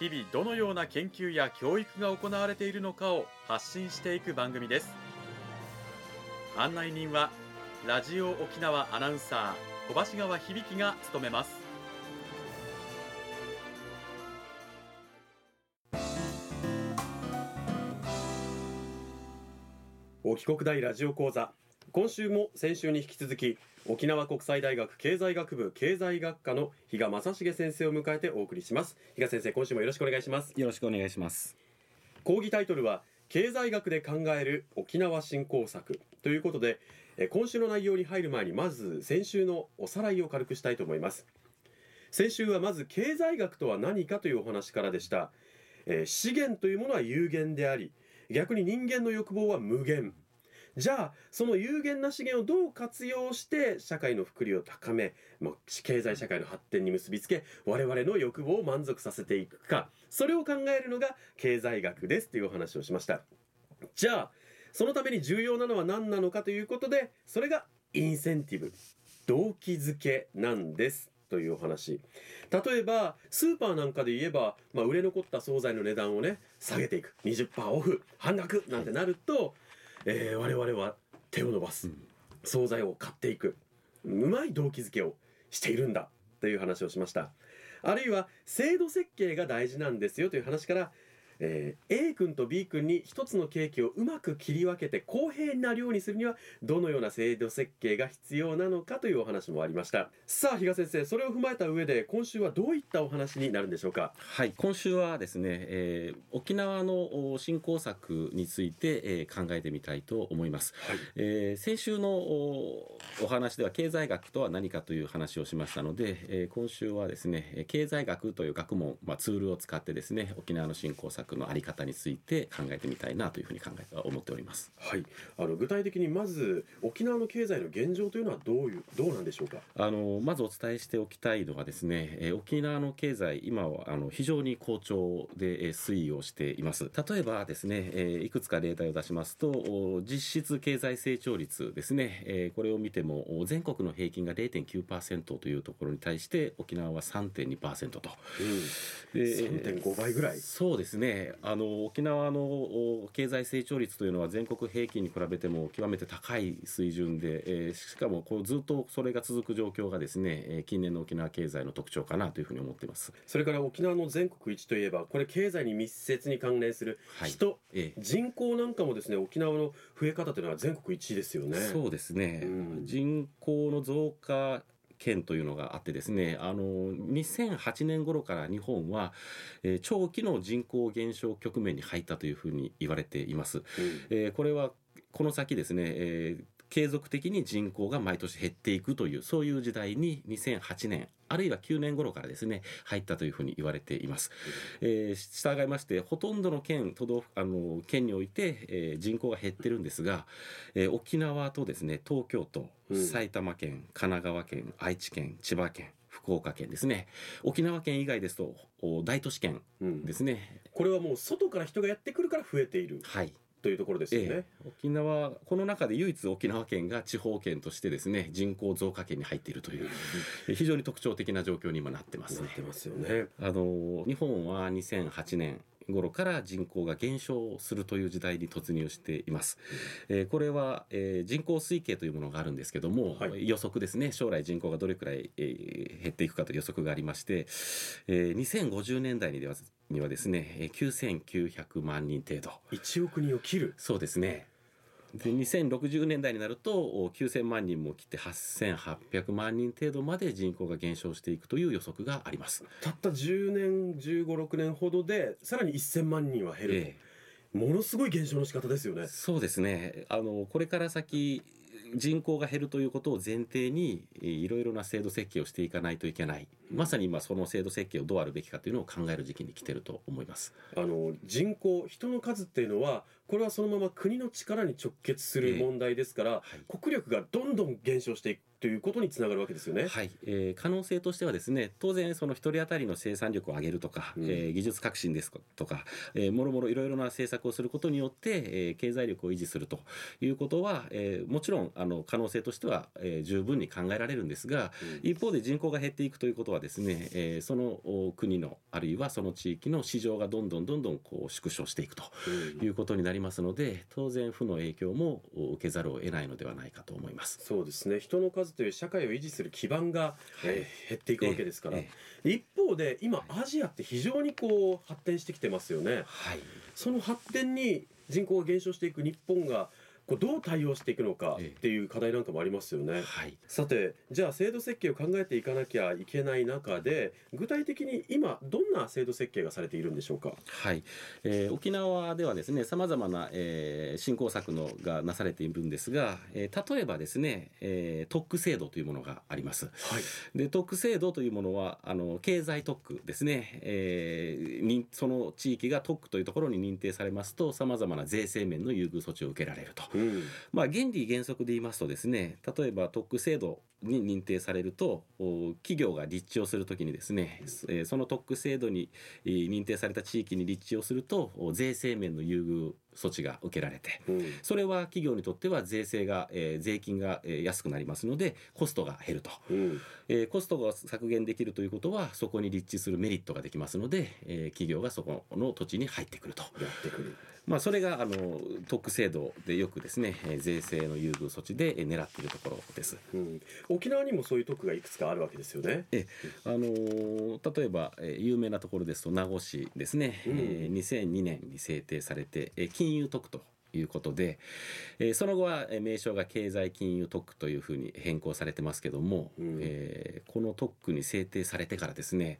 日々どのような研究や教育が行われているのかを発信していく番組です。案内人はラジオ沖縄アナウンサー小橋川響が務めます。沖国大ラジオ講座。今週も先週に引き続き沖縄国際大学経済学部経済学科の比嘉正成先生を迎えてお送りします。比嘉先生今週もよろしくお願いします。よろしくお願いします。講義タイトルは経済学で考える沖縄振興策。ということでえ今週の内容に入る前にまず先週のおさらいを軽くしたいと思います。先週はまず経済学とは何かというお話からでした、えー資源というものは有限であり逆に人間の欲望は無限じゃあその有限な資源をどう活用して社会の福利を高め、まあ、経済社会の発展に結びつけ我々の欲望を満足させていくか。それを考えるのが経済学ですというお話をしました。じゃあそのために重要なのは何なのかということでそれがインセンティブ動機づけなんです。というお話。例えばスーパーなんかで言えば、まあ、売れ残った惣菜の値段をね下げていく。20%オフ半額なんてなると、えー我々は手を伸ばす。うん。惣菜を買っていく。うまい動機づけをしているんだ。という話をしました。あるいは制度設計が大事なんですよ。という話から、えー A 君と B 君に一つのケーキをうまく切り分けて公平な量にするにはどのような制度設計が必要なのかというお話もありました。さあ比嘉先生それを踏まえた上で今週はどういったお話になるんでしょうか？はい今週はですね、えー沖縄のお振興策について、えー考えてみたいと思います、はい。えー先週のおお話では経済学とは何かという話をしましたので、えー今週はですねえー経済学という学問、まあ、ツールを使ってですね沖縄の振興策のあり方について考えてみたいなというふうに考えて思っております。はい。あの具体的にまず沖縄の経済の現状というのはどういうどうなんでしょうか？あのまずお伝えしておきたいのはですね、えー沖縄の経済今はあの非常に好調で、えー推移をしています。例えばですね、えーいくつか例題を出しますとお実質経済成長率ですね、えーこれを見てもお全国の平均が0.9%というところに対して沖縄は3.2%と。で3.5倍ぐらい。そうですねあの沖縄のお経済成長率というのは全国平均に比べても極めて高い水準で、えーしかもこうずっとそれが続く状況がですね、えー近年の沖縄経済の特徴かなというふうに思っています。それから沖縄の全国一といえばこれ経済に密接に関連するはい。人、え人口なんかもですね沖縄の増え方というのは全国一位ですよね。ーそうですね、うん。人口の増加県というのがあってですねあの2008年頃から日本は、えー長期の人口減少局面に入ったというふうに言われています。うんえーこれはこの先ですね、えー継続的に人口が毎年減っていくというそういう時代に2008年あるいは9年頃からですね入ったというふうに言われています。えー従いましてほとんどの県都道府あの県において、えー人口が減ってるんですが、えー沖縄とですね東京都うん。埼玉県神奈川県愛知県千葉県福岡県ですね。沖縄県以外ですとお大都市圏うんですね、これはもう外から人がやってくるから増えている。はいというところですよね、ええ。沖縄この中で唯一沖縄県が地方県としてですね人口増加県に入っているというえ非常に特徴的な状況に今なってます。ねなってますよね。あの日本は2008年頃から人口が減少するという時代に突入しています、えーこれは、えー人口推計というものがあるんですけども、はい。予測ですね。将来人口がどれくらい、えー減っていくかという予測がありまして、えー2050年代にではにはですねえー9900万人程度。1億人を切る。そうですね。で2060年代になるとお9000万人も切って8800万人程度まで人口が減少していくという予測があります。たった10年1 5 6年ほどでさらに1000万人は減る、えものすごい減少の仕方ですよね。えそうですね。あのこれから先人口が減るということを前提にえーいろいろな制度設計をしていかないといけない、まさに今その制度設計をどうあるべきかというのを考える時期に来てると思います。あの人口人の数っていうのはこれはそのまま国の力に直結する問題ですから、はい。国力がどんどん減少していくということにつながるわけですよね。はい、えー可能性としてはですね当然その一人当たりの生産力を上げるとか、うん。えー技術革新ですとか、えーもろもろいろいろな政策をすることによって、えー経済力を維持するということは、えーもちろんあの可能性としては、えー十分に考えられるんですがうん。一方で人口が減っていくということはですね、えーそのお国のあるいはその地域の市場がどんどんどんどんこう縮小していくとうん。いうことになりますので当然負の影響もお受けざるを得ないのではないかと思います。そうですね。人の数という社会を維持する基盤が、えー減っていくわけですから、ええ。一方で今アジアって非常にこう発展してきてますよね。はい。その発展に人口が減少していく日本がこうどう対応していくのかええっていう課題なんかもありますよね。はいさてじゃあ制度設計を考えていかなきゃいけない中で具体的に今どんな制度設計がされているんでしょうか？はい、えー沖縄ではですねさまざまな、えー振興策のがなされているんですが、えー例えばですね、えー特区制度というものがあります。はい。で特区制度というものはあの経済特区ですね、えーにその地域が特区というところに認定されますとさまざまな税制面の優遇措置を受けられると。まあ、原理原則で言いますとですね例えば特区制度に認定されると企業が立地をするときにですね、えその特区制度に認定された地域に立地をすると税制面の優遇措置が受けられてうん。それは企業にとっては税制が、えー税金が、えー安くなりますのでコストが減ると、うん。えーコストが削減できるということはそこに立地するメリットができますので、えー企業がそこの土地に入ってくると。やってくる。まあ、それがあの特区制度でよくですねえー税制の優遇措置でえー狙っているところです。うん。沖縄にもそういう特区がいくつかあるわけですよね。あのー例えば、えー有名なところですと名護市ですね、うんえー2002年に制定されて、えー金融特区ということで、えーその後はえー名称が経済金融特区というふうに変更されてますけども、うん。えーこの特区に制定されてからですね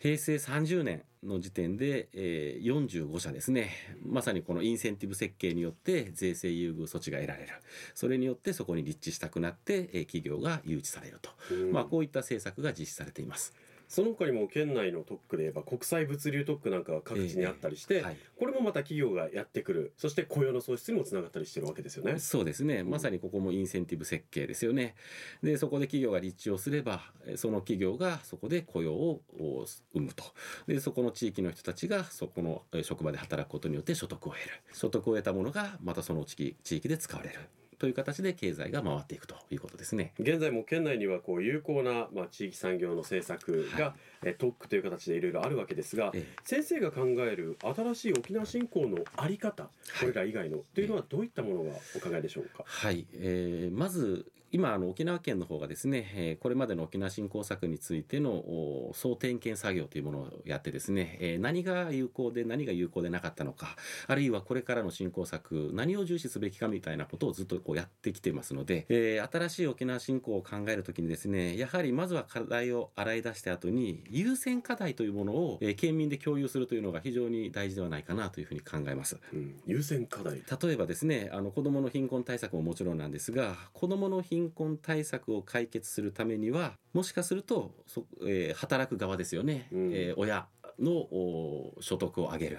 平成30年の時点で、えー45社ですね。まさにこのインセンティブ設計によって税制優遇措置が得られる。それによってそこに立地したくなって、えー企業が誘致されると、うん。まあ、こういった政策が実施されています。その他にも県内の特区で言えば国際物流特区なんかが各地にあったりして、はいこれもまた企業がやってくるそして雇用の創出にもつながったりしてるわけですよね。そうですね、まさにここもインセンティブ設計ですよね。で、そこで企業が立地をすれば、えその企業がそこで雇用をお生むと。で、そこの地域の人たちがそこのえ職場で働くことによって所得を得る。所得を得たものがまたその地域地域で使われる。という形で経済が回っていくということですね。現在も県内にはこう有効な、まあ、地域産業の政策が、はえ特区という形でいろいろあるわけですが、え先生が考える新しい沖縄振興のあり方、これら以外のというのはどういったものがお考えでしょうか？はい、えーまず今あの沖縄県の方がですね、えーこれまでの沖縄振興策についてのお総点検作業というものをやってですね、えー何が有効で何が有効でなかったのかあるいはこれからの振興策何を重視すべきかみたいなことをずっとこうやってきてますので、えー新しい沖縄振興を考えるときにですねやはりまずは課題を洗い出した後に優先課題というものを、えー県民で共有するというのが非常に大事ではないかなというふうに考えます。うん、優先課題。例えばですねあの子どもの貧困対策ももちろんなんですが子どもの貧困対策を解決するためにはもしかするとそ、えー働く側ですよね、うん。えー親のお所得を上げる。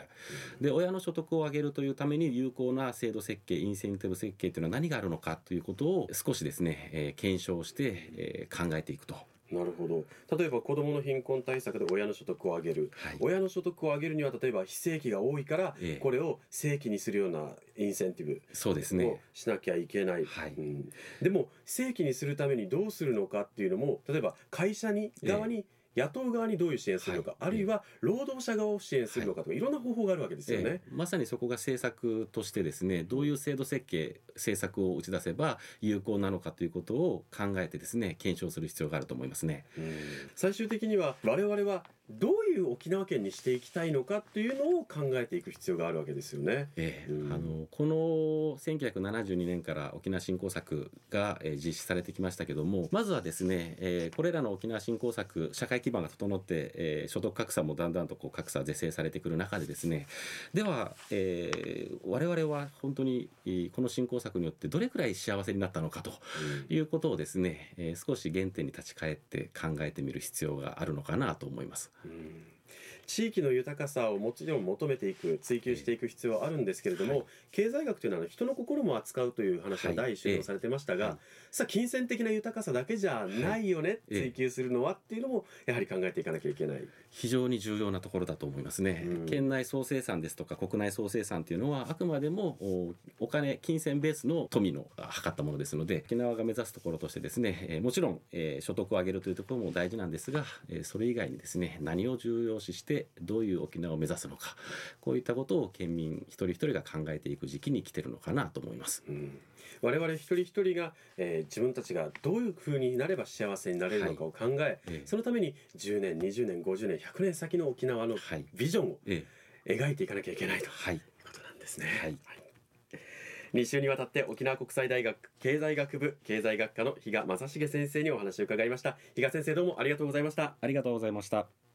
で親の所得を上げるというために有効な制度設計インセンティブ設計というのは何があるのかということを少しですね、えー検証して、えー考えていくと。なるほど。例えば子どもの貧困対策で親の所得を上げる。はい。親の所得を上げるには例えば非正規が多いから、ええ。これを正規にするようなインセンティブそうですをねしなきゃいけない、はい。うん。でも正規にするためにどうするのかっていうのも例えば会社にええ。側に、雇う側にどういう支援するのか、はい。あるいは労働者側を支援するのかとか、い、ろんな方法があるわけですよね。ええ。まさにそこが政策としてですねどういう制度設計政策を打ち出せば有効なのかということを考えてですね検証する必要があると思いますね。うん。最終的には我々はどういう沖縄県にしていきたいのかっていうのを考えていく必要があるわけですよね。ええうんあのこの1972年から沖縄振興策が、えー実施されてきましたけどもまずはですね、えーこれらの沖縄振興策社会基盤が整って、えー所得格差もだんだんとこう格差是正されてくる中でですねでは、えー我々は本当にえーこの振興策によってどれくらい幸せになったのかということをですね、えー少し原点に立ち返って考えてみる必要があるのかなと思います。うん地域の豊かさをもちろん求めていく追求していく必要はあるんですけれども、はい。経済学というのは人の心も扱うという話がはい。第一週されてましたが、はいさあ金銭的な豊かさだけじゃないよね、ええ追求するのはっていうのもやはり考えていかなきゃいけない。非常に重要なところだと思いますね、うん。県内総生産ですとか国内総生産というのはあくまでもおお金金銭ベースの富のあ測ったものですので沖縄が目指すところとしてですね、えーもちろん、えー所得を上げるというところも大事なんですが、えーそれ以外にですね何を重要視してどういう沖縄を目指すのかこういったことを県民一人一人が考えていく時期に来てるのかなと思います。うん。我々一人一人が、えー自分たちがどういう風になれば幸せになれるのかを考え、えそのために10年20年50年100年先の沖縄のはい。ビジョンをえ描いていかなきゃいけないというはいことなんですね。はい。2週にわたって沖縄国際大学経済学部経済学科の比嘉正成先生にお話を伺いました。比嘉先生どうもありがとうございました。ありがとうございました。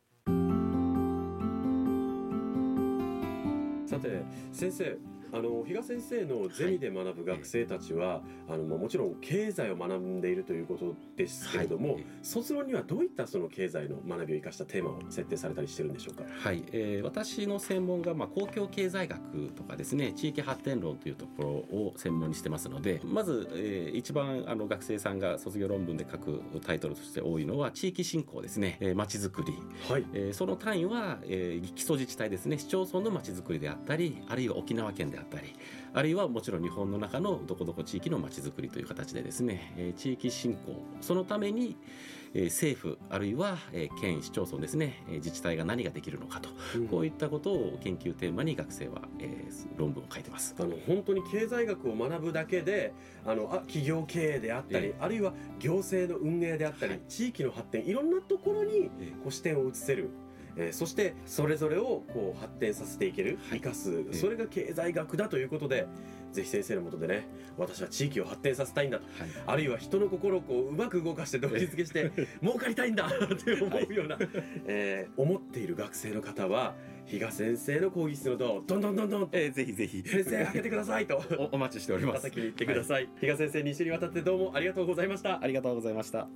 先生あの比嘉先生のゼミで学ぶ学生たちは、あのまあもちろん経済を学んでいるということですけれども、はい。卒論にはどういったその経済の学びを生かしたテーマを設定されたりしてるんでしょうか？はい、えー私の専門が、まあ、公共経済学とかですね地域発展論というところを専門にしてますのでまず、えー一番あの学生さんが卒業論文で書くタイトルとして多いのは地域振興ですね、えー、町づくり、はい。えーその単位は、えー基礎自治体ですね。市町村の町づくりであったりあるいは沖縄県であったりあるいはもちろん日本の中のどこどこ地域の町づくりという形でですね、えー地域振興そのために、えー政府あるいは、えー県市町村ですね、えー自治体が何ができるのかとこういったことを研究テーマに学生は、えー論文を書いてます。あの本当に経済学を学ぶだけであのあ企業経営であったり、えあるいは行政の運営であったり、はい。地域の発展いろんなところにえ。こう視点を移せる、えーそしてそれぞれをこう発展させていける、はい。生かすえそれが経済学だということで、ぜひ先生のもとでね私は地域を発展させたいんだと。はい。あるいは人の心をこううまく動かして動機付けして 儲かりたいんだ って思うような、えー思っている学生の方は比嘉先生の講義室のドアをどんどんどんどんとえーぜひぜひ。先生開けてくださいと おお待ちしております。叩きに行ってください、比嘉先生2週にわたってどうもありがとうございました。ありがとうございました。